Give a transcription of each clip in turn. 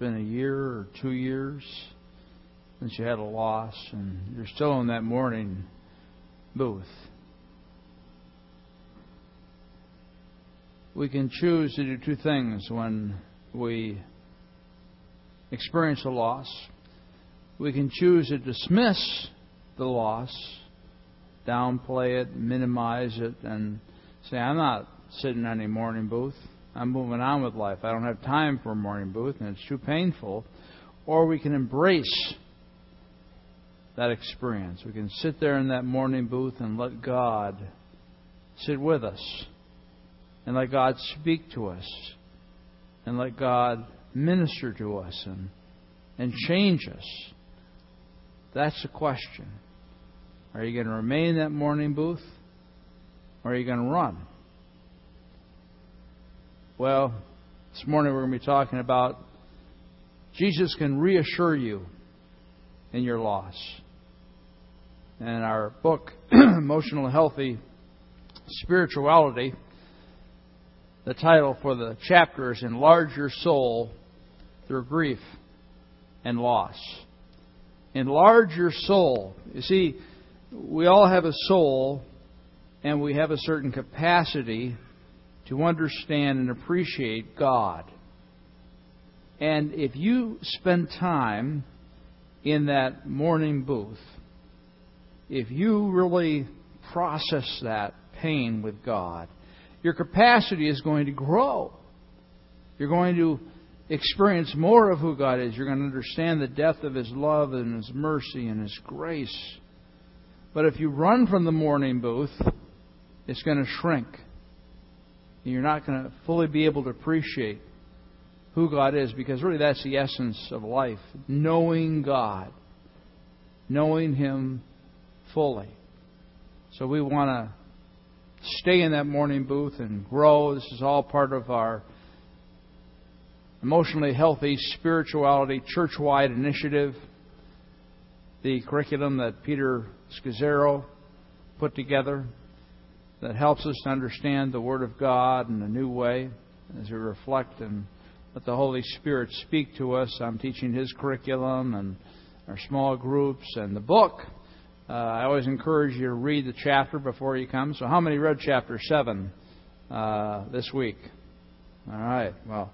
been a year or two years since you had a loss, and you're still in that mourning booth. We can choose to do two things when we experience a loss. We can choose to dismiss the loss, downplay it, minimize it, and say, I'm not sitting in any mourning booth. I'm moving on with life. I don't have time for a mourning booth, and it's too painful. Or we can embrace that experience. We can sit there in that mourning booth and let God sit with us, and let God speak to us, and let God minister to us and, and change us. That's the question. Are you going to remain in that mourning booth, or are you going to run? Well, this morning we're going to be talking about Jesus can reassure you in your loss. And our book, Emotional Healthy Spirituality, the title for the chapter is Enlarge Your Soul Through Grief and Loss. Enlarge your soul. You see, we all have a soul and we have a certain capacity to understand and appreciate God. And if you spend time in that mourning booth, if you really process that pain with God, your capacity is going to grow. You're going to experience more of who God is. You're going to understand the depth of His love and His mercy and His grace. But if you run from the mourning booth, it's going to shrink you're not going to fully be able to appreciate who God is because really that's the essence of life knowing God, knowing Him fully. So we want to stay in that mourning booth and grow. This is all part of our emotionally healthy spirituality church wide initiative, the curriculum that Peter Scazzero put together that helps us to understand the Word of God in a new way as we reflect and let the Holy Spirit speak to us. I'm teaching His curriculum and our small groups and the book. Uh, I always encourage you to read the chapter before you come. So, how many read chapter 7 uh, this week? All right. Well,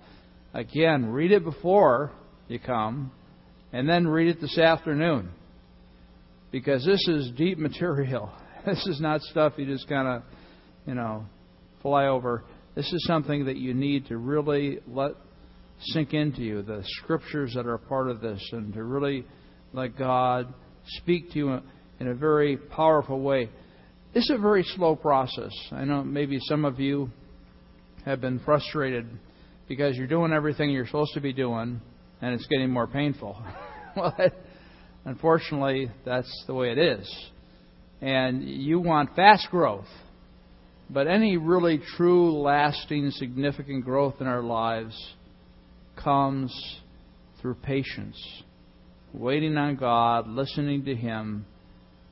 again, read it before you come, and then read it this afternoon. Because this is deep material. This is not stuff you just kind of you know, fly over. This is something that you need to really let sink into you, the scriptures that are part of this, and to really let God speak to you in a very powerful way. It's a very slow process. I know maybe some of you have been frustrated because you're doing everything you're supposed to be doing and it's getting more painful. well, unfortunately, that's the way it is. And you want fast growth. But any really true, lasting, significant growth in our lives comes through patience, waiting on God, listening to Him,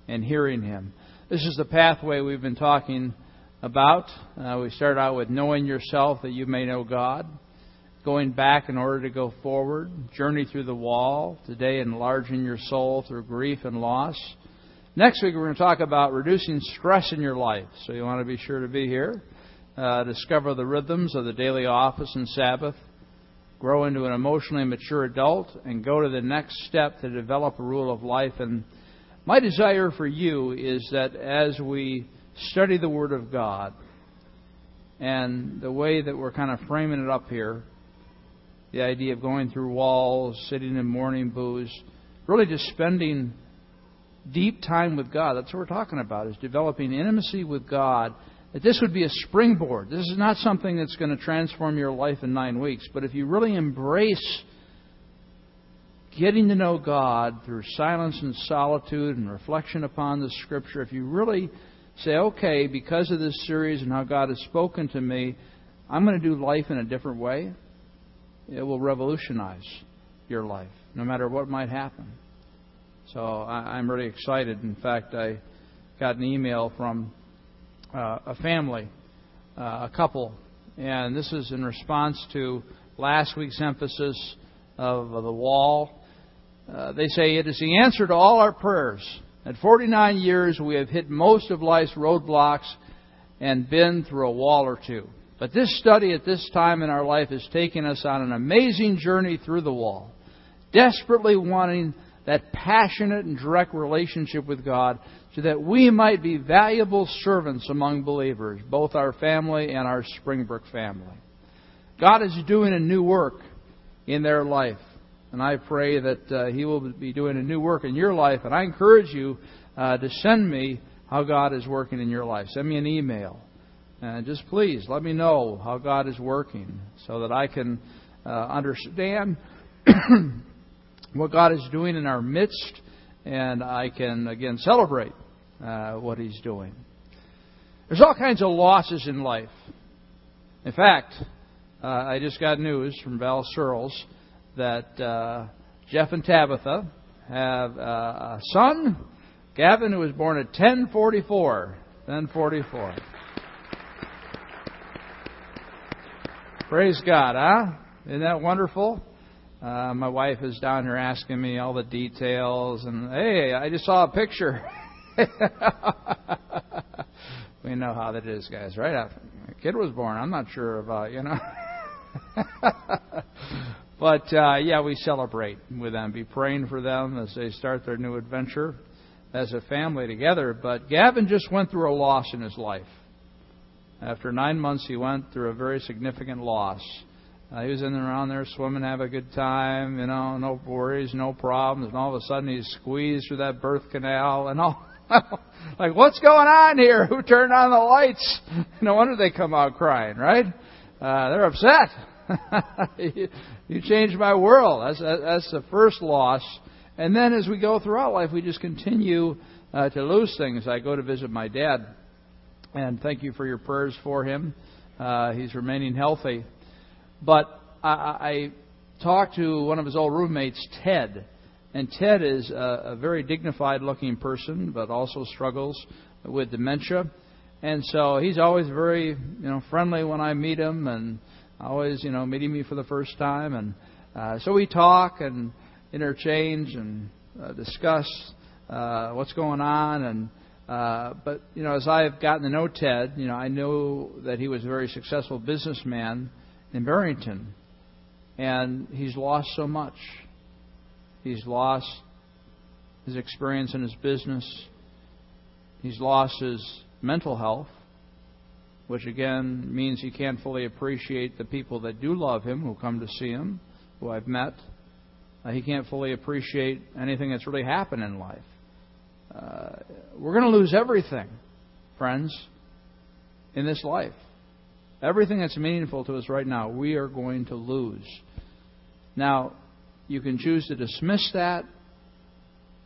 and hearing Him. This is the pathway we've been talking about. Uh, we start out with knowing yourself that you may know God, going back in order to go forward, journey through the wall, today enlarging your soul through grief and loss Next week, we're going to talk about reducing stress in your life. So you want to be sure to be here. Uh, discover the rhythms of the daily office and Sabbath. Grow into an emotionally mature adult and go to the next step to develop a rule of life. And my desire for you is that as we study the Word of God and the way that we're kind of framing it up here, the idea of going through walls, sitting in mourning booths, really just spending deep time with God. That's what we're talking about, is developing intimacy with God. That this would be a springboard. This is not something that's going to transform your life in nine weeks. But if you really embrace getting to know God through silence and solitude and reflection upon the Scripture, if you really say, okay, because of this series and how God has spoken to me, I'm going to do life in a different way, it will revolutionize your life, no matter what might happen. So I, am really excited. In fact, I got an email from uh, a family, uh, a couple, and this is in response to last week's emphasis of the wall. Uh, they say it is the answer to all our prayers. At 49 years, we have hit most of life's roadblocks and been through a wall or two. But this study at this time in our life is taking us on an amazing journey through the wall, desperately wanting that passionate and direct relationship with God so that we might be valuable servants among believers, both our family and our Springbrook family. God is doing a new work in their life. And I pray that uh, He will be doing a new work in your life. And I encourage you uh, to send me how God is working in your life. Send me an email. And just please let me know how God is working so that I can uh, understand what God is doing in our midst and I can, again, celebrate uh, what He's doing. There's all kinds of losses in life. In fact, uh, I just got news from Val Searles that uh, Jeff and Tabitha have uh, a son, Gavin, who was born at 1044. 1044. Praise God, huh? Isn't that wonderful? Uh, my wife is down here asking me all the details, and hey, I just saw a picture. we know how that is, guys, right? After a kid was born, I'm not sure about, you know. But uh, yeah, we celebrate with them, be praying for them as they start their new adventure as a family together. But Gavin just went through a loss in his life. After nine months, he went through a very significant loss. Uh, he was in and around there swimming, have a good time, you know, no worries, no problems, and all of a sudden he's squeezed through that birth canal and all. like, what's going on here? Who turned on the lights? No wonder they come out crying, right? Uh, they're upset. you changed my world. That's, that's the first loss. And then as we go throughout life, we just continue uh, to lose things. I go to visit my dad, and thank you for your prayers for him. Uh, he's remaining healthy. But I, I talked to one of his old roommates, Ted. And Ted is a, a very dignified looking person, but also struggles with dementia. And so he's always very, you know, friendly when I meet him and always, you know, meeting me for the first time. And uh, so we talk and interchange and uh, discuss uh, what's going on. And uh, but you know, as I've gotten to know Ted, you know, I know that he was a very successful businessman in Barrington, and he's lost so much. He's lost his experience in his business. He's lost his mental health which again means he can't fully appreciate the people that do love him, who come to see him, who I've met. Uh, he can't fully appreciate anything that's really happened in life. Uh, we're going to lose everything, friends, in this life. Everything that's meaningful to us right now, we are going to lose. Now, you can choose to dismiss that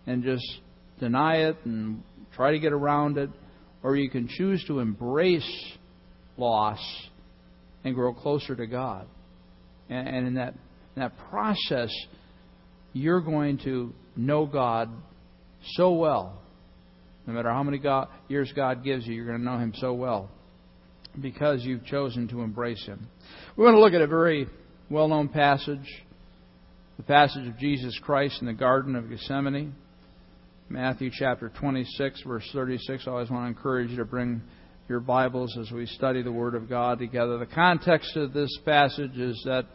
and just deny it and try to get around it, or you can choose to embrace loss and grow closer to God. And, in that in that process, you're going to know God so well. No matter how many God, years God gives you, you're going to know Him so well because you've chosen to embrace Him. We're going to look at a very well known passage, the passage of Jesus Christ in the Garden of Gethsemane. Matthew chapter 26, verse 36. I always want to encourage you to bring your Bibles as we study the Word of God together. The context of this passage is that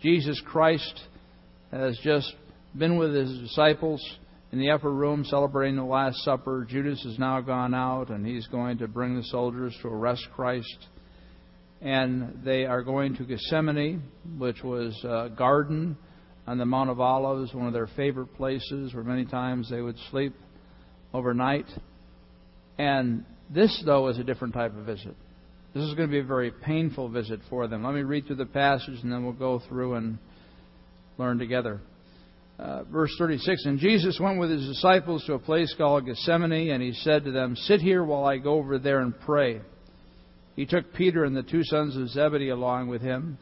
Jesus Christ has just been with his disciples in the upper room celebrating the Last Supper. Judas has now gone out and he's going to bring the soldiers to arrest Christ. And they are going to Gethsemane, which was a garden on the Mount of Olives, one of their favorite places where many times they would sleep overnight. And this, though, is a different type of visit. This is going to be a very painful visit for them. Let me read through the passage and then we'll go through and learn together. Uh, verse 36 And Jesus went with his disciples to a place called Gethsemane, and he said to them, Sit here while I go over there and pray. He took Peter and the two sons of Zebedee along with him,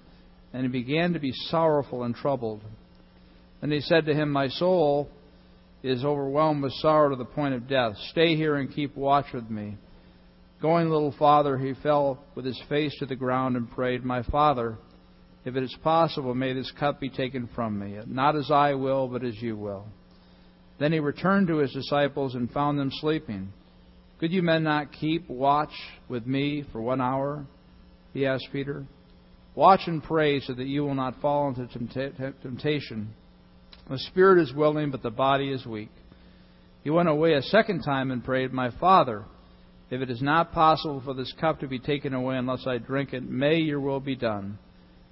and he began to be sorrowful and troubled. And he said to him, My soul is overwhelmed with sorrow to the point of death. Stay here and keep watch with me. Going a little farther, he fell with his face to the ground and prayed, My Father, If it is possible, may this cup be taken from me. Not as I will, but as you will. Then he returned to his disciples and found them sleeping. Could you men not keep watch with me for one hour? He asked Peter. Watch and pray so that you will not fall into temptation. The spirit is willing, but the body is weak. He went away a second time and prayed, My Father, if it is not possible for this cup to be taken away unless I drink it, may your will be done.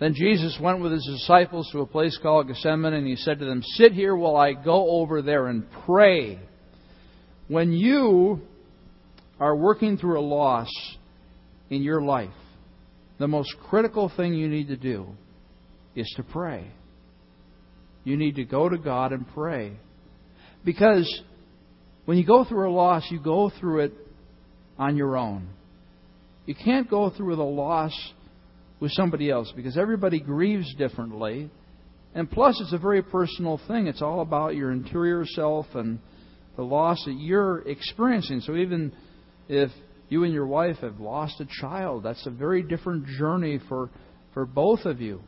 Then Jesus went with his disciples to a place called Gethsemane, and he said to them, Sit here while I go over there and pray. When you are working through a loss in your life, the most critical thing you need to do is to pray. You need to go to God and pray. Because when you go through a loss, you go through it on your own. You can't go through the loss with somebody else because everybody grieves differently. And plus, it's a very personal thing. It's all about your interior self and the loss that you're experiencing. So, even if you and your wife have lost a child, that's a very different journey for, for both of you.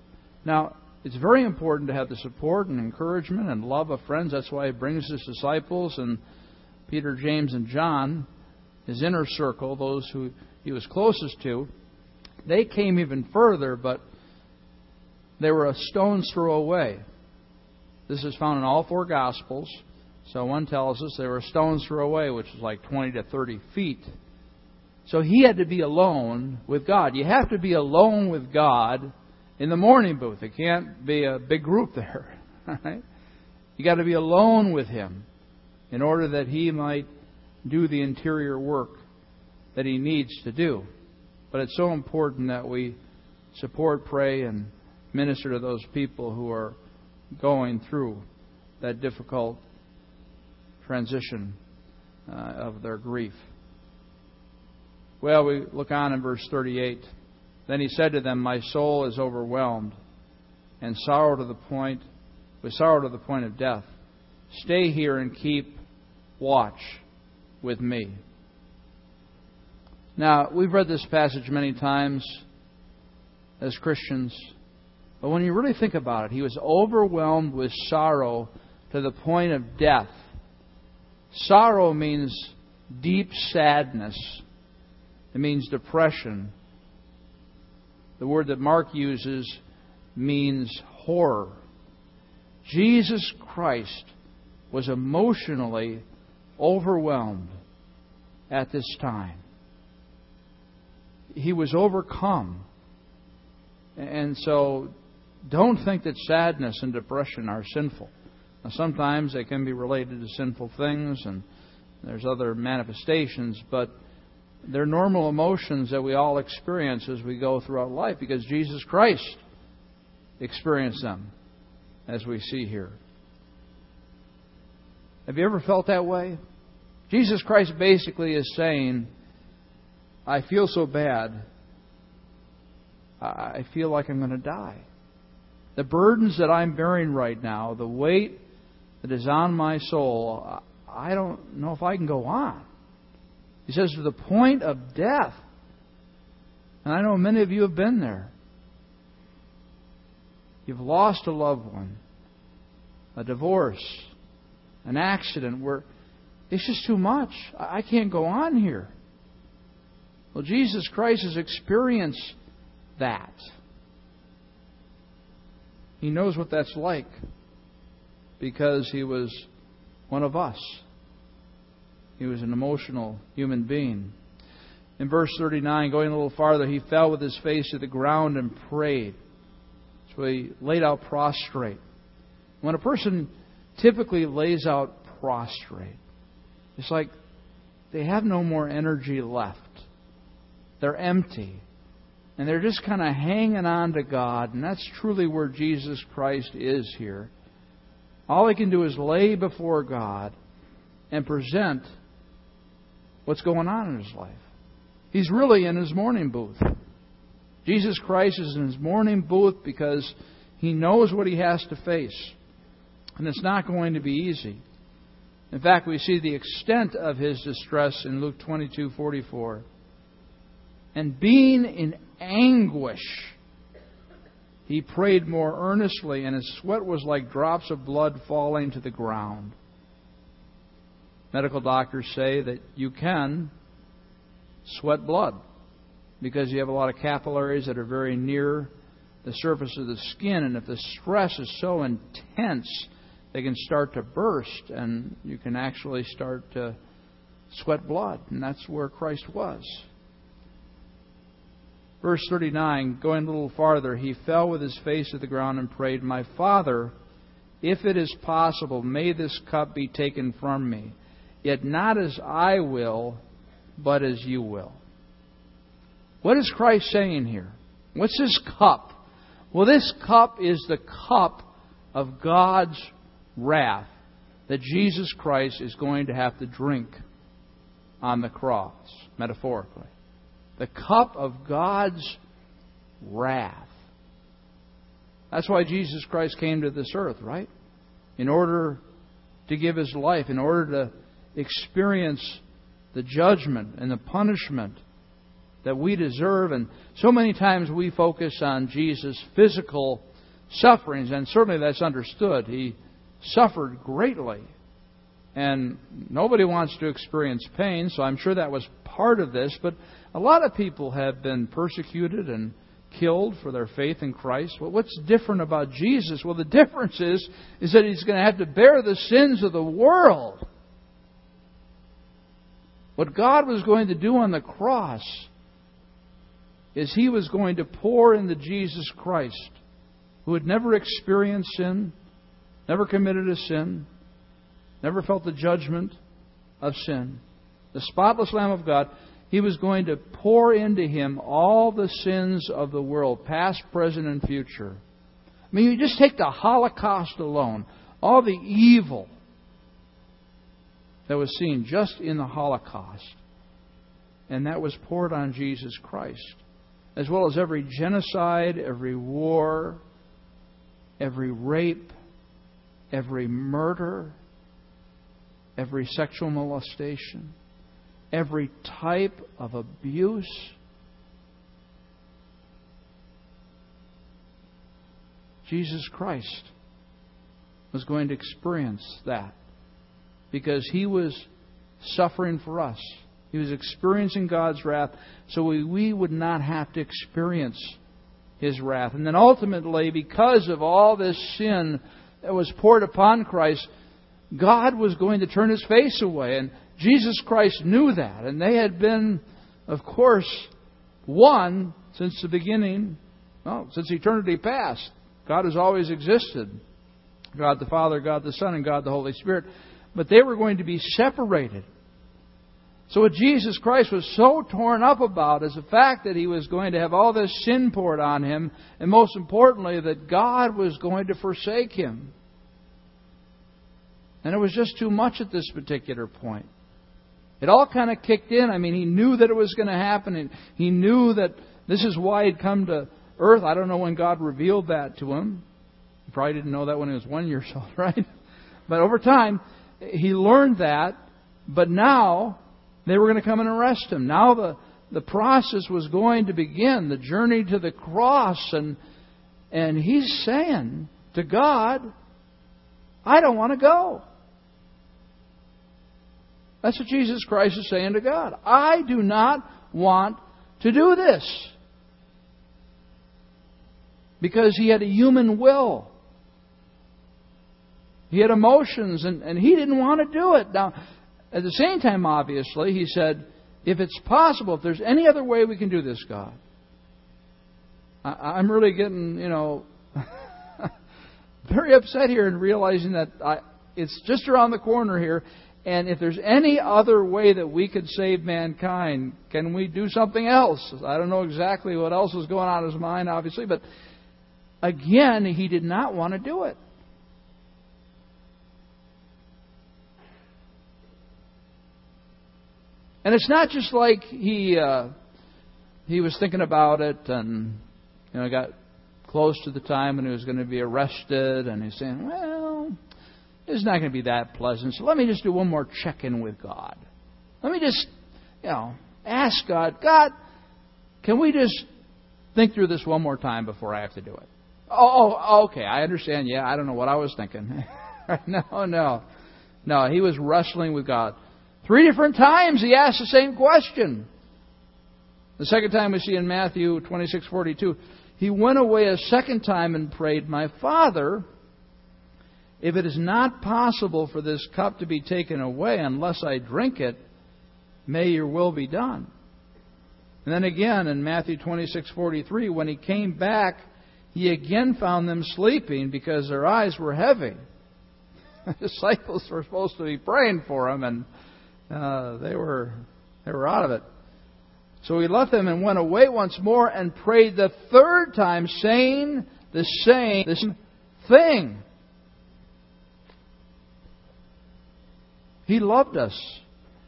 Now, it's very important to have the support and encouragement and love of friends. That's why he brings his disciples and Peter, James, and John, his inner circle, those who he was closest to. They came even further, but they were a stone's throw away. This is found in all four Gospels. So one tells us they were a stone's throw away, which is like 20 to 30 feet. So he had to be alone with God. You have to be alone with God in the mourning booth. It can't be a big group there. Right? You got to be alone with him in order that he might do the interior work that he needs to do. But it's so important that we support, pray, and minister to those people who are going through that difficult transition uh, of their grief. Well, we look on in verse 38. Then he said to them, My soul is overwhelmed and sorrow to the point with sorrow to the point of death. Stay here and keep watch with me. Now, we've read this passage many times as Christians, but when you really think about it, he was overwhelmed with sorrow to the point of death. Sorrow means deep sadness, it means depression. The word that Mark uses means horror. Jesus Christ was emotionally overwhelmed at this time he was overcome. And so don't think that sadness and depression are sinful. Now, sometimes they can be related to sinful things and there's other manifestations, but they're normal emotions that we all experience as we go throughout life because Jesus Christ experienced them, as we see here. Have you ever felt that way? Jesus Christ basically is saying, I feel so bad. I feel like I'm going to die. The burdens that I'm bearing right now, the weight that is on my soul, I don't know if I can go on. He says, to the point of death. And I know many of you have been there. You've lost a loved one, a divorce, an accident where it's just too much. I can't go on here. Well, Jesus Christ has experienced that. He knows what that's like because he was one of us. He was an emotional human being. In verse 39, going a little farther, he fell with his face to the ground and prayed. So he laid out prostrate. When a person typically lays out prostrate, it's like they have no more energy left. They're empty. and they're just kind of hanging on to God, and that's truly where Jesus Christ is here. All he can do is lay before God and present what's going on in his life. He's really in his mourning booth. Jesus Christ is in his mourning booth because he knows what he has to face. And it's not going to be easy. In fact, we see the extent of his distress in Luke 22:44. And being in anguish, he prayed more earnestly, and his sweat was like drops of blood falling to the ground. Medical doctors say that you can sweat blood because you have a lot of capillaries that are very near the surface of the skin, and if the stress is so intense, they can start to burst, and you can actually start to sweat blood, and that's where Christ was. Verse 39, going a little farther, he fell with his face to the ground and prayed, My Father, if it is possible, may this cup be taken from me. Yet not as I will, but as you will. What is Christ saying here? What's this cup? Well, this cup is the cup of God's wrath that Jesus Christ is going to have to drink on the cross, metaphorically. The cup of God's wrath. That's why Jesus Christ came to this earth, right? In order to give his life, in order to experience the judgment and the punishment that we deserve. And so many times we focus on Jesus' physical sufferings, and certainly that's understood. He suffered greatly. And nobody wants to experience pain, so I'm sure that was part of this. But a lot of people have been persecuted and killed for their faith in Christ. Well, what's different about Jesus? Well, the difference is, is that he's going to have to bear the sins of the world. What God was going to do on the cross is he was going to pour into Jesus Christ, who had never experienced sin, never committed a sin, never felt the judgment of sin. The spotless Lamb of God, he was going to pour into him all the sins of the world, past, present, and future. I mean, you just take the Holocaust alone, all the evil that was seen just in the Holocaust, and that was poured on Jesus Christ, as well as every genocide, every war, every rape, every murder, every sexual molestation, every type of abuse. Jesus Christ was going to experience that because he was suffering for us. He was experiencing God's wrath so we, we would not have to experience his wrath. And then ultimately, because of all this sin that was poured upon Christ, God was going to turn his face away. And Jesus Christ knew that. And they had been, of course, one since the beginning, well, since eternity past. God has always existed God the Father, God the Son, and God the Holy Spirit. But they were going to be separated. So what Jesus Christ was so torn up about is the fact that he was going to have all this sin poured on him, and most importantly, that God was going to forsake him. And it was just too much at this particular point. It all kind of kicked in. I mean, he knew that it was going to happen, and he knew that this is why he'd come to earth. I don't know when God revealed that to him. He probably didn't know that when he was one year old, right? But over time, he learned that. But now they were going to come and arrest him. Now the the process was going to begin, the journey to the cross, and and he's saying to God, I don't want to go. That's what Jesus Christ is saying to God. I do not want to do this. Because he had a human will. He had emotions, and, and he didn't want to do it. Now, at the same time, obviously, he said, if it's possible, if there's any other way we can do this, God, I, I'm really getting, you know, very upset here and realizing that I, it's just around the corner here, And if there's any other way that we could save mankind, can we do something else? I don't know exactly what else was going on in his mind, obviously, but again, he did not want to do it. And it's not just like he uh, he was thinking about it and you know got close to the time when he was going to be arrested, and he's saying, "Well, it's not going to be that pleasant. So let me just do one more check in with God. Let me just, you know, ask God, God, can we just think through this one more time before I have to do it?" Oh, oh, oh okay, I understand. Yeah, I don't know what I was thinking. no, no, no. He was wrestling with God. Three different times he asked the same question. The second time we see in Matthew 26:42, he went away a second time and prayed, "My Father, if it is not possible for this cup to be taken away unless I drink it, may your will be done." And then again in Matthew 26:43, when he came back, he again found them sleeping because their eyes were heavy. The disciples were supposed to be praying for him, and uh, they were they were out of it. So he left them and went away once more and prayed the third time, saying the same, the same thing. He loved us.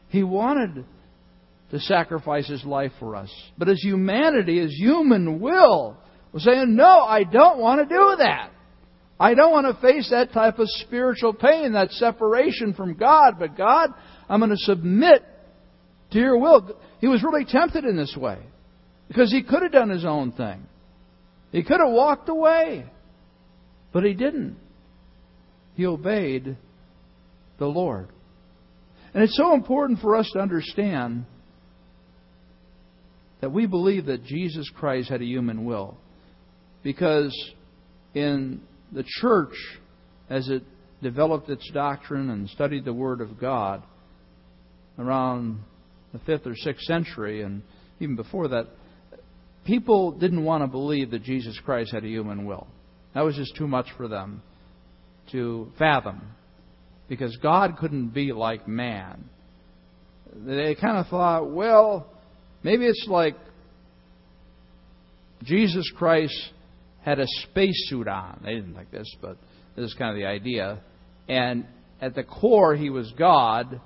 He wanted to sacrifice his life for us. But as humanity, as human will, was saying, No, I don't want to do that. I don't want to face that type of spiritual pain, that separation from God. But God, I'm going to submit to your will. He was really tempted in this way because he could have done his own thing. He could have walked away, but he didn't. He obeyed the Lord. And it's so important for us to understand that we believe that Jesus Christ had a human will. Because in the church, as it developed its doctrine and studied the Word of God, around the fifth or sixth century, and even before that, people didn't want to believe that Jesus Christ had a human will. That was just too much for them to fathom, because God couldn't be like man. They kind of thought, well, maybe it's like Jesus Christ had a spacesuit on. They didn't like this, but this is kind of the idea. And at the core, he was God,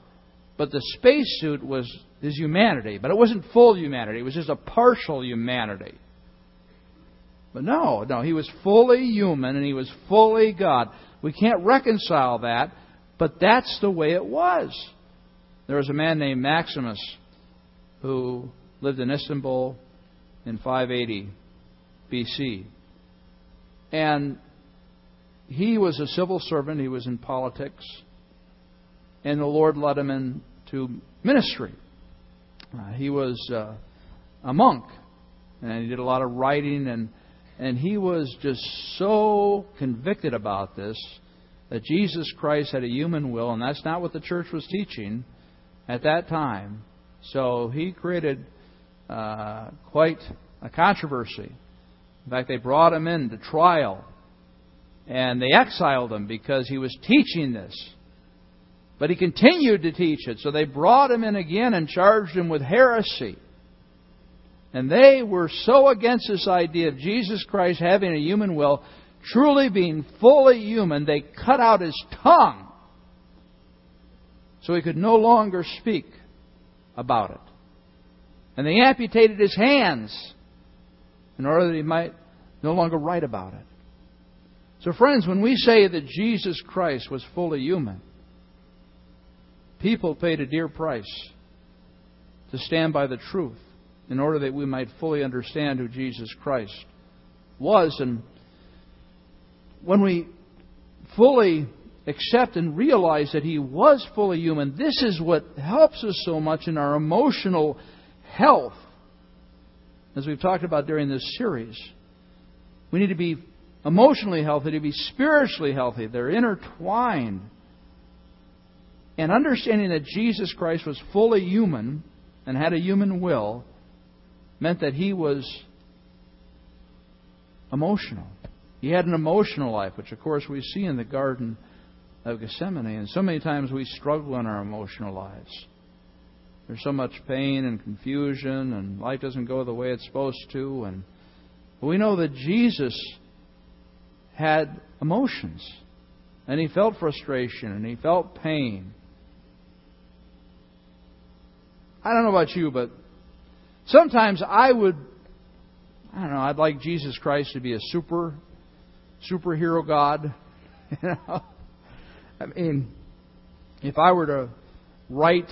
but the spacesuit was his humanity. But it wasn't full humanity, it was just a partial humanity. But no, no, he was fully human and he was fully God. We can't reconcile that, but that's the way it was. There was a man named Maximus who lived in Istanbul in 580 BC. And he was a civil servant, he was in politics and the Lord led him into ministry. Uh, he was uh, a monk, and he did a lot of writing, and and he was just so convicted about this that Jesus Christ had a human will, and that's not what the church was teaching at that time. So he created uh, quite a controversy. In fact, they brought him into trial, and they exiled him because he was teaching this. But he continued to teach it. So they brought him in again and charged him with heresy. And they were so against this idea of Jesus Christ having a human will, truly being fully human, they cut out his tongue so he could no longer speak about it. And they amputated his hands in order that he might no longer write about it. So, friends, when we say that Jesus Christ was fully human, People paid a dear price to stand by the truth in order that we might fully understand who Jesus Christ was. And when we fully accept and realize that He was fully human, this is what helps us so much in our emotional health, as we've talked about during this series. We need to be emotionally healthy, to be spiritually healthy. They're intertwined. And understanding that Jesus Christ was fully human and had a human will meant that he was emotional. He had an emotional life, which of course we see in the Garden of Gethsemane. And so many times we struggle in our emotional lives. There's so much pain and confusion, and life doesn't go the way it's supposed to. And we know that Jesus had emotions, and he felt frustration, and he felt pain. I don't know about you, but sometimes I would, I don't know, I'd like Jesus Christ to be a super, superhero God. You know, I mean, if I were to write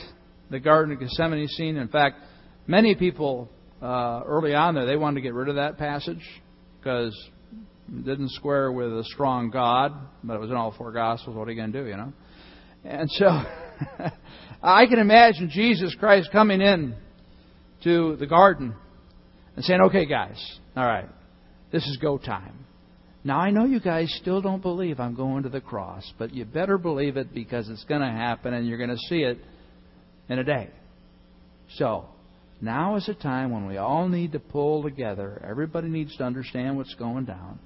the Garden of Gethsemane scene, in fact, many people uh, early on there they wanted to get rid of that passage because it didn't square with a strong God, but it was in all four Gospels. What are you going to do, you know? And so I can imagine Jesus Christ coming in to the garden and saying, "Okay, guys, all right, this is go time." Now, I know you guys still don't believe I'm going to the cross, but you better believe it because it's going to happen and you're going to see it in a day. So, now is a time when we all need to pull together. Everybody needs to understand what's going down.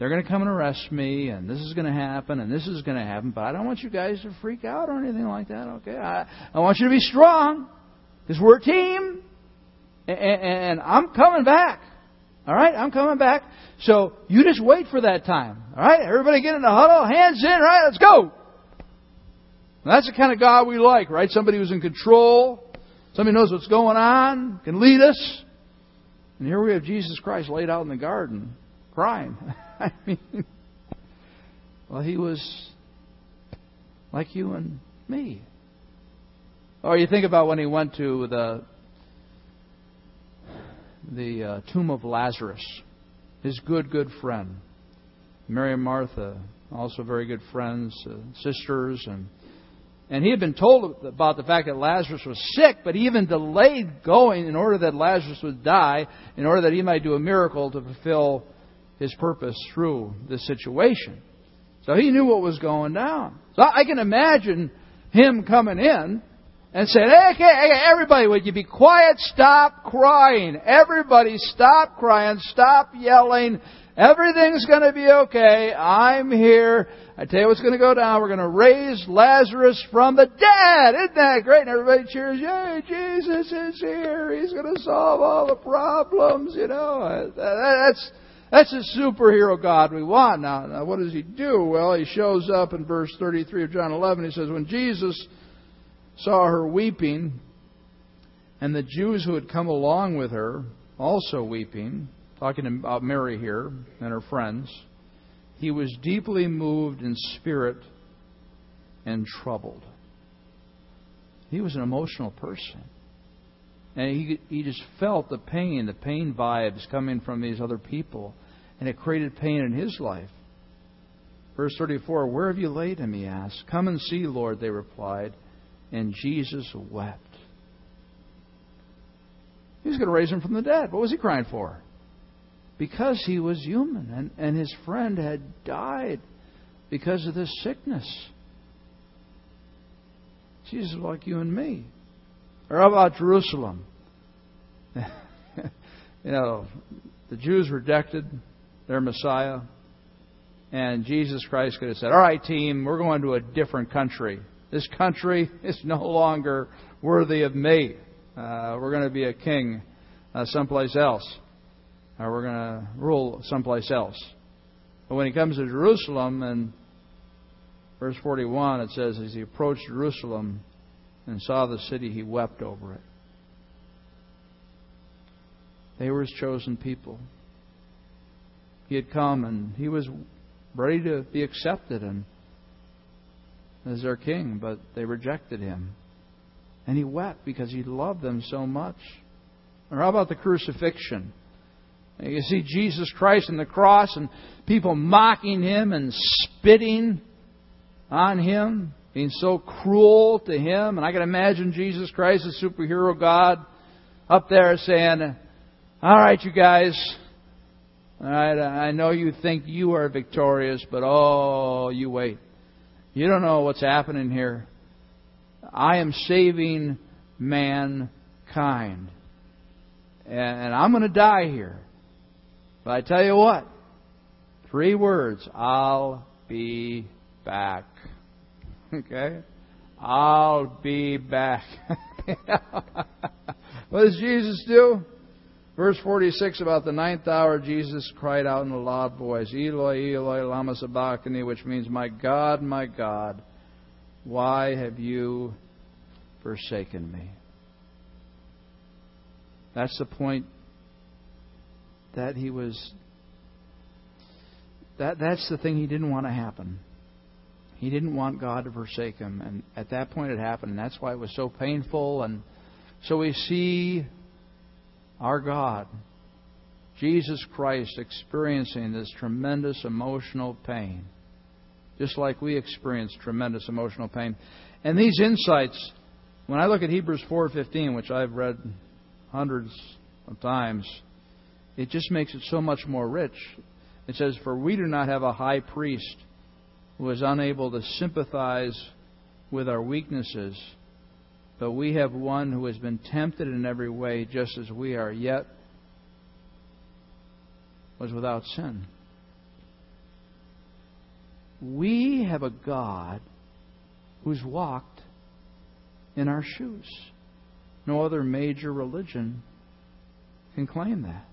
They're going to come and arrest me, and this is going to happen, and this is going to happen, but I don't want you guys to freak out or anything like that, okay? I, I want you to be strong, because we're a team, and, and I'm coming back. All right, I'm coming back. So you just wait for that time. All right, everybody get in the huddle, hands in, right? Let's go. And that's the kind of God we like, right? Somebody who's in control, somebody knows what's going on, can lead us. And here we have Jesus Christ laid out in the garden, crying. I mean, well, he was like you and me. Or you think about when he went to the the uh, tomb of Lazarus, his good, good friend. Mary and Martha, also very good friends, uh, sisters, and and he had been told about the fact that Lazarus was sick, but he even delayed going in order that Lazarus would die, in order that he might do a miracle to fulfill his purpose through this situation. So he knew what was going down. So I can imagine him coming in and said, hey, okay, everybody, would you be quiet? Stop crying. Everybody stop crying. Stop yelling. Everything's going to be okay. I'm here. I tell you what's going to go down. We're going to raise Lazarus from the dead. Isn't that great? And everybody cheers. Yay, Jesus is here. He's going to solve all the problems. You know, that's, that's a superhero God we want. Now, now, what does he do? Well, he shows up in verse 33 of John 11. He says, when Jesus saw her weeping, and the Jews who had come along with her also weeping, talking about Mary here and her friends, he was deeply moved in spirit and troubled. He was an emotional person. And he, he just felt the pain, the pain vibes coming from these other people. And it created pain in his life. Verse 34 Where have you laid him? he asked. Come and see, Lord, they replied and Jesus wept. He was going to raise him from the dead. What was he crying for? Because he was human and, and his friend had died because of this sickness. Jesus is like you and me. Or about Jerusalem? you know, the Jews rejected their Messiah, and Jesus Christ could have said, All right, team, we're going to a different country. This country is no longer worthy of me. Uh, we're going to be a king uh, someplace else. Or we're going to rule someplace else. But when he comes to Jerusalem, and verse 41, it says, As he approached Jerusalem and saw the city, he wept over it. They were his chosen people. He had come and he was ready to be accepted and as their king, but they rejected him. And he wept because he loved them so much. Or how about the crucifixion? You see Jesus Christ on the cross and people mocking him and spitting on him, being so cruel to him. And I can imagine Jesus Christ, the superhero God, up there saying, All right, you guys. All right, I know you think you are victorious, but oh, you wait. You don't know what's happening here. I am saving mankind. And I'm going to die here. But I tell you what, three words I'll be back. okay? I'll be back. what does Jesus do? Verse 46 about the ninth hour, Jesus cried out in a loud voice, Eloi, Eloi, lama sabachthani, which means, My God, my God, why have you forsaken me? That's the point that he was. That, that's the thing he didn't want to happen. He didn't want God to forsake him. And at that point it happened. And that's why it was so painful. And so we see our God, Jesus Christ, experiencing this tremendous emotional pain, just like we experience tremendous emotional pain. And these insights, when I look at Hebrews 4:15, which I've read hundreds of times, it just makes it so much more rich. It says, "For we do not have a high priest who is unable to sympathize with our weaknesses." But we have one who has been tempted in every way, just as we are, yet was without sin. We have a God who's walked in our shoes. No other major religion can claim that.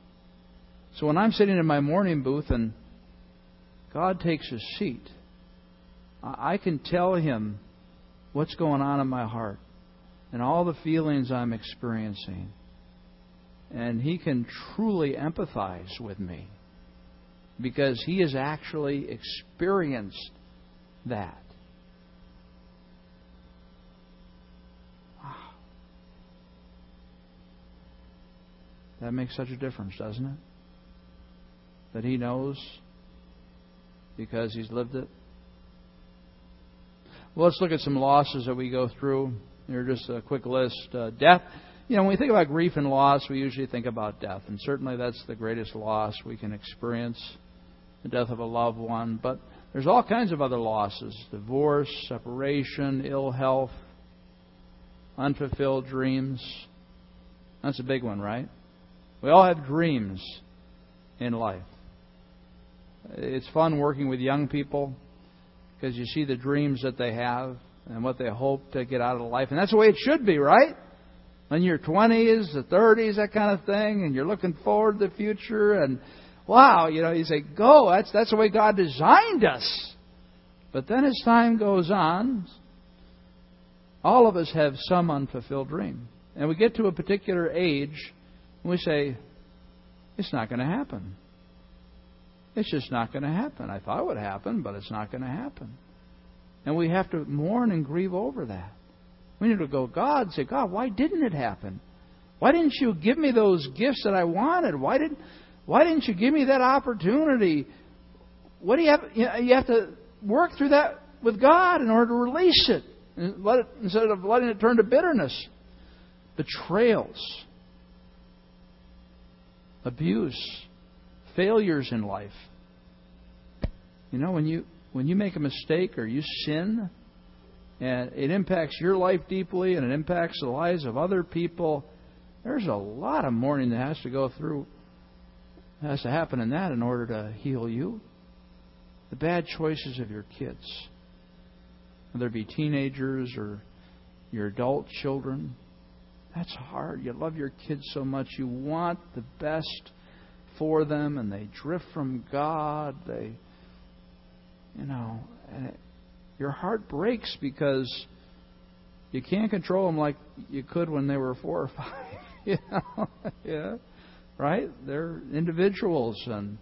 So when I'm sitting in my mourning booth and God takes a seat, I can tell him what's going on in my heart and all the feelings I'm experiencing. And He can truly empathize with me because He has actually experienced that. Wow. That makes such a difference, doesn't it? That He knows because He's lived it. Well, let's look at some losses that we go through. Here, just a quick list. Uh, death. You know, when we think about grief and loss, we usually think about death, and certainly that's the greatest loss we can experience the death of a loved one. But there's all kinds of other losses divorce, separation, ill health, unfulfilled dreams. That's a big one, right? We all have dreams in life. It's fun working with young people because you see the dreams that they have and what they hope to get out of life. And that's the way it should be, right? In your 20s, the 30s, that kind of thing, and you're looking forward to the future, and wow, you know, you say, go. That's, that's the way God designed us. But then as time goes on, all of us have some unfulfilled dream. And we get to a particular age, and we say, it's not going to happen. It's just not going to happen. I thought it would happen, but it's not going to happen. And we have to mourn and grieve over that. We need to go, God, say, God, why didn't it happen? Why didn't you give me those gifts that I wanted? Why didn't why didn't you give me that opportunity? What do you have you have to work through that with God in order to release it. Let it instead of letting it turn to bitterness. Betrayals. Abuse. Failures in life. You know, when you when you make a mistake or you sin, and it impacts your life deeply and it impacts the lives of other people, there's a lot of mourning that has to go through, has to happen in that in order to heal you. The bad choices of your kids, whether it be teenagers or your adult children, that's hard. You love your kids so much. You want the best for them, and they drift from God. They you know, it, your heart breaks because you can't control them like you could when they were four or five. you know, yeah, right? They're individuals, and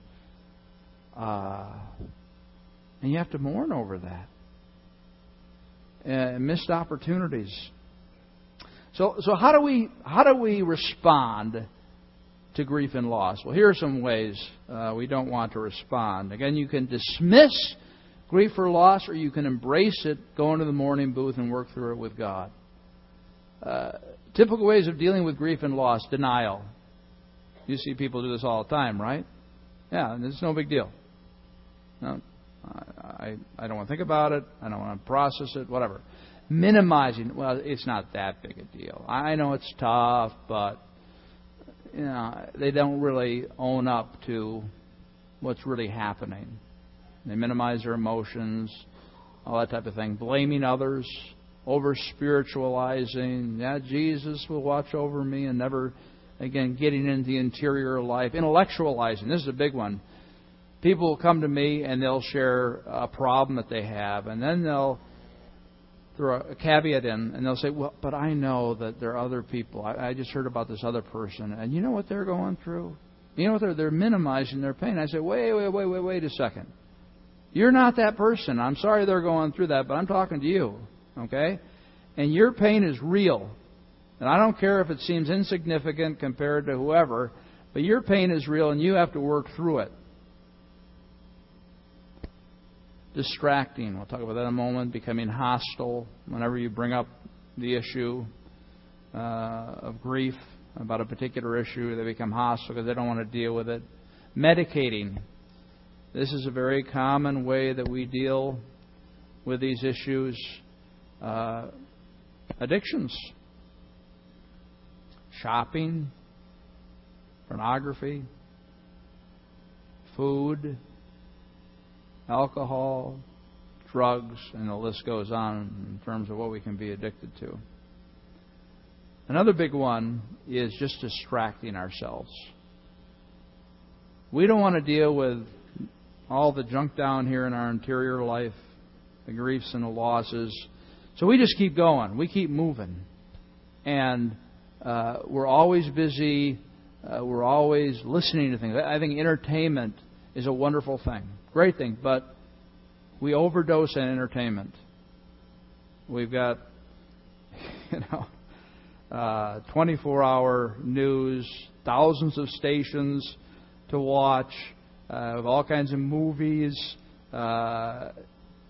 uh, and you have to mourn over that. And missed opportunities. So, so how do we how do we respond to grief and loss? Well, here are some ways uh, we don't want to respond. Again, you can dismiss grief or loss, or you can embrace it, go into the mourning booth, and work through it with God. Uh, typical ways of dealing with grief and loss denial. You see people do this all the time, right? Yeah, it's no big deal. No, I, I don't want to think about it. I don't want to process it, whatever. Minimizing, well, it's not that big a deal. I know it's tough, but you know, they don't really own up to what's really happening. They minimize their emotions. all that type of thing, blaming others, over spiritualizing. Yeah, Jesus will watch over me and never, again, getting into the interior life. Intellectualizing. This is a big one. People will come to me and they'll share a problem that they have, and then they'll throw a caveat in and they'll say, Well, but I know that there are other people. I, I just heard about this other person, and you know what they're going through? You know what they're, they're minimizing their pain. I say, Wait, wait, wait, wait, wait a second. You're not that person. I'm sorry they're going through that, but I'm talking to you. Okay? And your pain is real. And I don't care if it seems insignificant compared to whoever, but your pain is real and you have to work through it. Distracting. We'll talk about that in a moment. Becoming hostile whenever you bring up the issue uh, of grief about a particular issue, they become hostile because they don't want to deal with it. Medicating. This is a very common way that we deal with these issues. Uh, addictions, shopping, pornography, food, alcohol, drugs, and the list goes on in terms of what we can be addicted to. Another big one is just distracting ourselves. We don't want to deal with all the junk down here in our interior life, the griefs and the losses. So we just keep going. We keep moving. And uh, we're always busy. Uh, we're always listening to things. I think entertainment is a wonderful thing, great thing, but we overdose on entertainment. We've got, you know, uh, 24 hour news, thousands of stations to watch uh, with all kinds of movies. Uh,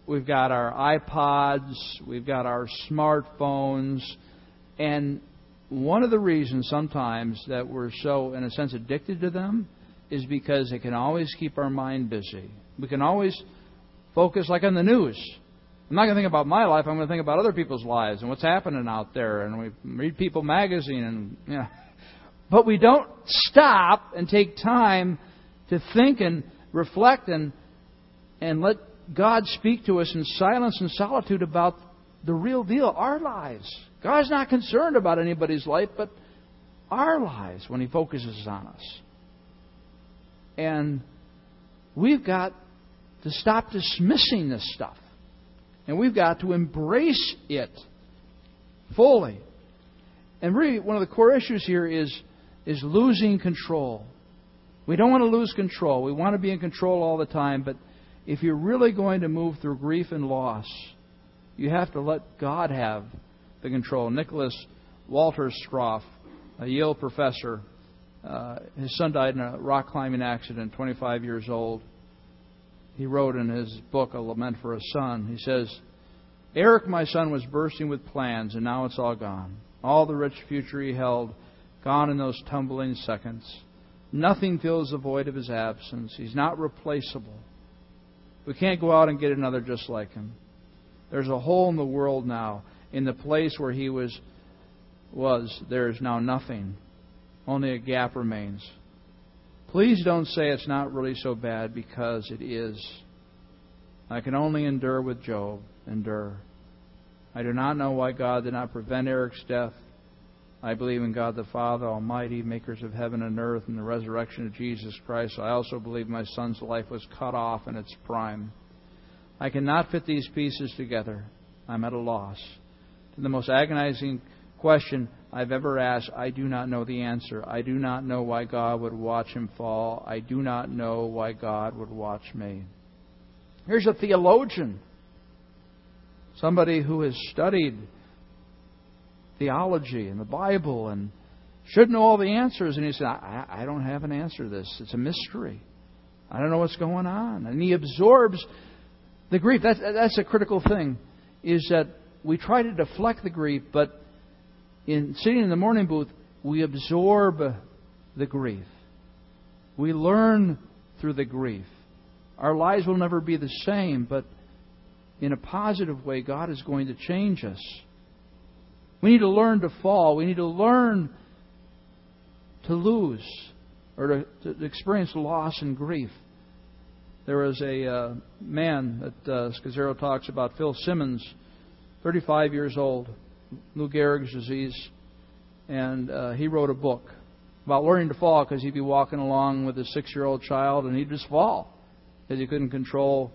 we've got our iPods, we've got our smartphones, and one of the reasons sometimes that we're so, in a sense, addicted to them is because it can always keep our mind busy. We can always focus, like on the news. I'm not going to think about my life. I'm going to think about other people's lives and what's happening out there. And we read People magazine, and know, but we don't stop and take time to think and reflect and, and let God speak to us in silence and solitude about the real deal, our lives. God's not concerned about anybody's life, but our lives when He focuses on us. And we've got to stop dismissing this stuff. And we've got to embrace it fully. And really, one of the core issues here is, is losing control. We don't want to lose control. We want to be in control all the time, but if you're really going to move through grief and loss, you have to let God have the control. Nicholas Walter Stroff, a Yale professor, uh, his son died in a rock climbing accident, 25 years old. He wrote in his book, A Lament for a Son, he says, Eric, my son, was bursting with plans, and now it's all gone. All the rich future he held, gone in those tumbling seconds. Nothing fills the void of his absence. He's not replaceable. We can't go out and get another just like him. There's a hole in the world now. In the place where he was, was there is now nothing. Only a gap remains. Please don't say it's not really so bad because it is. I can only endure with Job. Endure. I do not know why God did not prevent Eric's death. I believe in God the Father Almighty, makers of heaven and earth, and the resurrection of Jesus Christ. I also believe my son's life was cut off in its prime. I cannot fit these pieces together. I'm at a loss. To the most agonizing question I've ever asked, I do not know the answer. I do not know why God would watch him fall. I do not know why God would watch me. Here's a theologian, somebody who has studied theology and the Bible and should know all the answers. And he said, I, I don't have an answer to this. It's a mystery. I don't know what's going on. And he absorbs the grief. That's, that's a critical thing, is that we try to deflect the grief, but in sitting in the mourning booth, we absorb the grief. We learn through the grief. Our lives will never be the same, but in a positive way, God is going to change us. We need to learn to fall. We need to learn to lose or to, to experience loss and grief. There was a uh, man that uh, Scazzero talks about, Phil Simmons, 35 years old, Lou Gehrig's disease, and uh, he wrote a book about learning to fall because he'd be walking along with his six-year-old child and he'd just fall because he couldn't control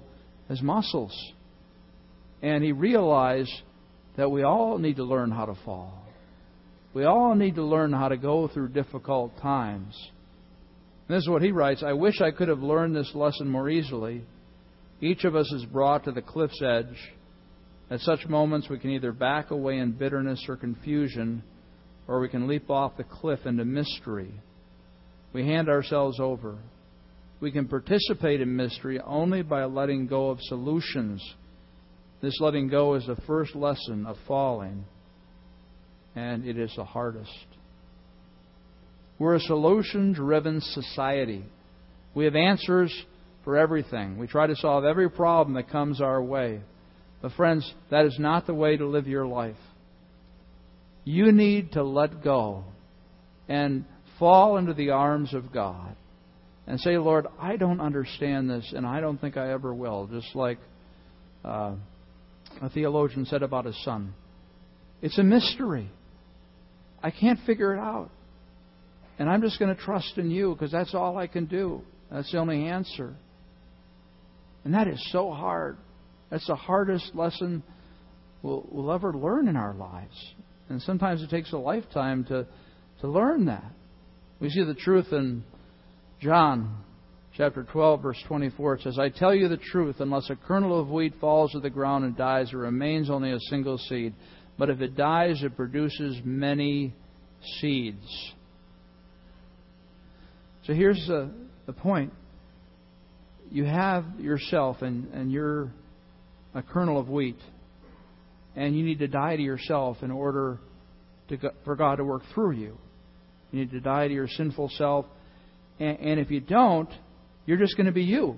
his muscles. And he realized that we all need to learn how to fall. We all need to learn how to go through difficult times. And this is what he writes I wish I could have learned this lesson more easily. Each of us is brought to the cliff's edge. At such moments, we can either back away in bitterness or confusion, or we can leap off the cliff into mystery. We hand ourselves over. We can participate in mystery only by letting go of solutions. This letting go is the first lesson of falling, and it is the hardest. We're a solution driven society. We have answers for everything. We try to solve every problem that comes our way. But, friends, that is not the way to live your life. You need to let go and fall into the arms of God and say, Lord, I don't understand this, and I don't think I ever will. Just like uh, a theologian said about his son. It's a mystery. I can't figure it out. And I'm just going to trust in you because that's all I can do. That's the only answer. And that is so hard. That's the hardest lesson we'll, we'll ever learn in our lives. And sometimes it takes a lifetime to, to learn that. We see the truth in John chapter 12, verse 24. It says, I tell you the truth, unless a kernel of wheat falls to the ground and dies, it remains only a single seed. But if it dies, it produces many seeds. So here's the, the point. You have yourself, and, and you're a kernel of wheat. And you need to die to yourself in order to, for God to work through you. You need to die to your sinful self. And, and if you don't, you're just going to be you.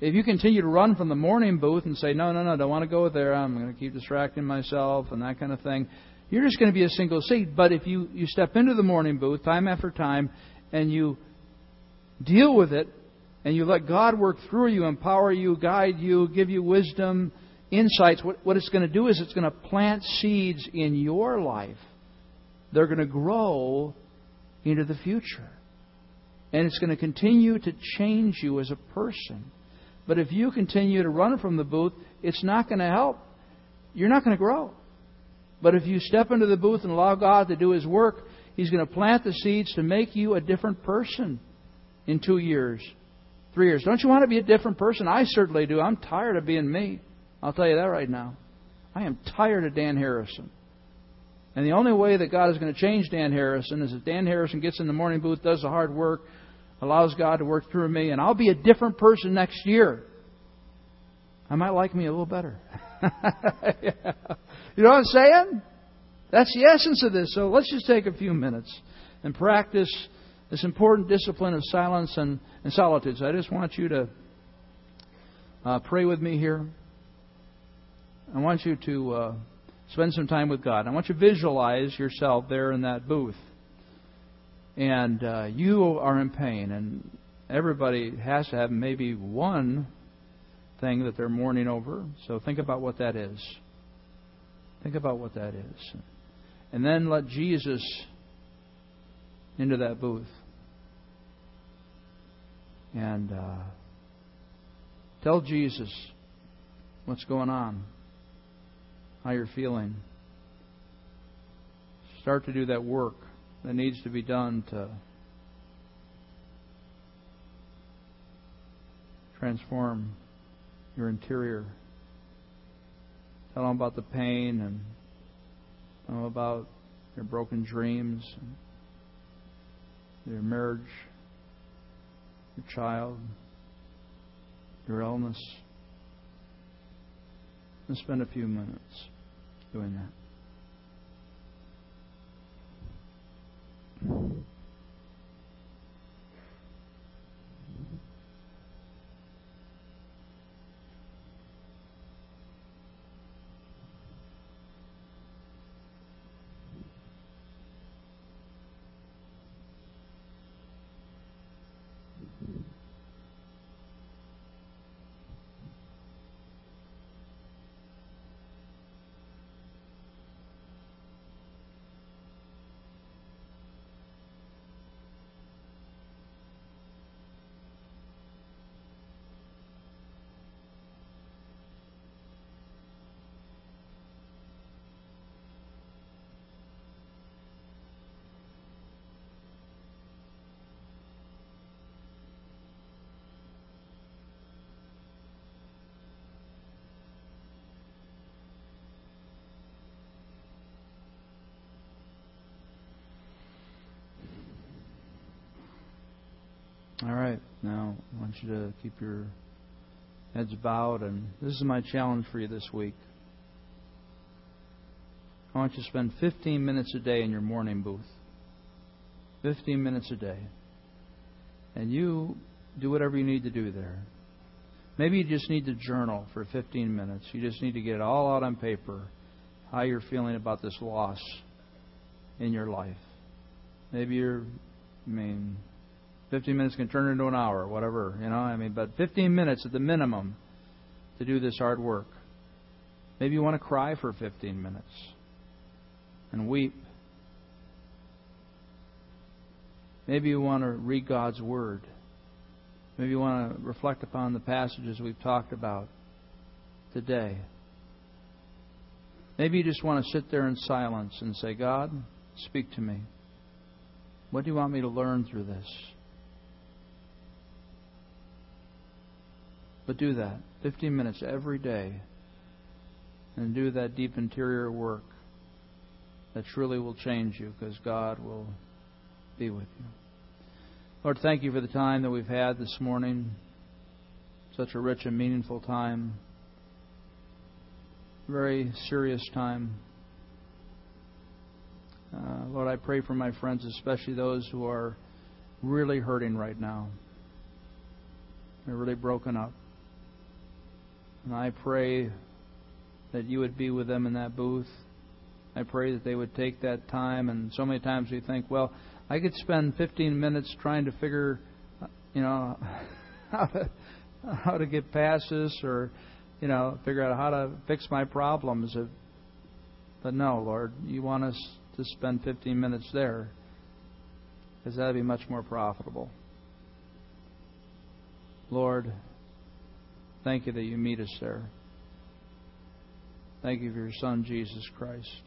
If you continue to run from the mourning booth and say, no, no, no, I don't want to go there, I'm going to keep distracting myself and that kind of thing, you're just going to be a single seed. But if you, you step into the mourning booth time after time and you deal with it and you let God work through you, empower you, guide you, give you wisdom, insights, what, what it's going to do is it's going to plant seeds in your life. They're going to grow into the future. And it's going to continue to change you as a person. But if you continue to run from the booth, it's not going to help. You're not going to grow. But if you step into the booth and allow God to do His work, He's going to plant the seeds to make you a different person in two years, three years. Don't you want to be a different person? I certainly do. I'm tired of being me. I'll tell you that right now. I am tired of Dan Harrison. And the only way that God is going to change Dan Harrison is if Dan Harrison gets in the mourning booth, does the hard work, allows God to work through me, and I'll be a different person next year. I might like me a little better. yeah. You know what I'm saying? That's the essence of this. So let's just take a few minutes and practice this important discipline of silence and, and solitude. So I just want you to uh, pray with me here. I want you to uh, spend some time with God. I want you to visualize yourself there in that booth. And uh, you are in pain, and everybody has to have maybe one thing that they're mourning over. So think about what that is. Think about what that is. And then let Jesus into that booth. And uh, tell Jesus what's going on, how you're feeling. Start to do that work that needs to be done to transform your interior. Tell them about the pain and know, about your broken dreams, your marriage, your child, your illness. And spend a few minutes doing that. Amen. All right. Now, I want you to keep your heads bowed, and this is my challenge for you this week. I want you to spend 15 minutes a day in your mourning booth. 15 minutes a day. And you do whatever you need to do there. Maybe you just need to journal for 15 minutes. You just need to get it all out on paper how you're feeling about this loss in your life. Maybe you're, I mean, 15 minutes can turn into an hour, whatever, you know, I mean, but 15 minutes at the minimum to do this hard work. Maybe you want to cry for 15 minutes and weep. Maybe you want to read God's Word. Maybe you want to reflect upon the passages we've talked about today. Maybe you just want to sit there in silence and say, God, speak to me. What do you want me to learn through this? But do that 15 minutes every day and do that deep interior work that truly will change you because God will be with you. Lord, thank you for the time that we've had this morning. Such a rich and meaningful time. Very serious time. Uh, Lord, I pray for my friends, especially those who are really hurting right now. They're really broken up. And I pray that you would be with them in that booth. I pray that they would take that time. And so many times we think, well, I could spend 15 minutes trying to figure, you know, how to get past this, or you know, figure out how to fix my problems. But no, Lord, you want us to spend 15 minutes there, because that'd be much more profitable. Lord, thank you that you meet us there. Thank you for your Son, Jesus Christ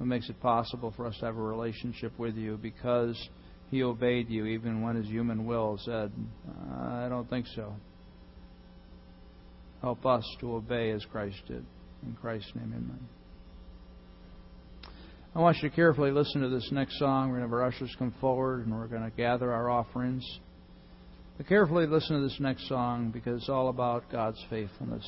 what makes it possible for us to have a relationship with you because he obeyed you even when his human will said, I don't think so. Help us to obey as Christ did. In Christ's name, amen. I want you to carefully listen to this next song. We're going to have our ushers come forward and we're going to gather our offerings. But carefully listen to this next song because it's all about God's faithfulness.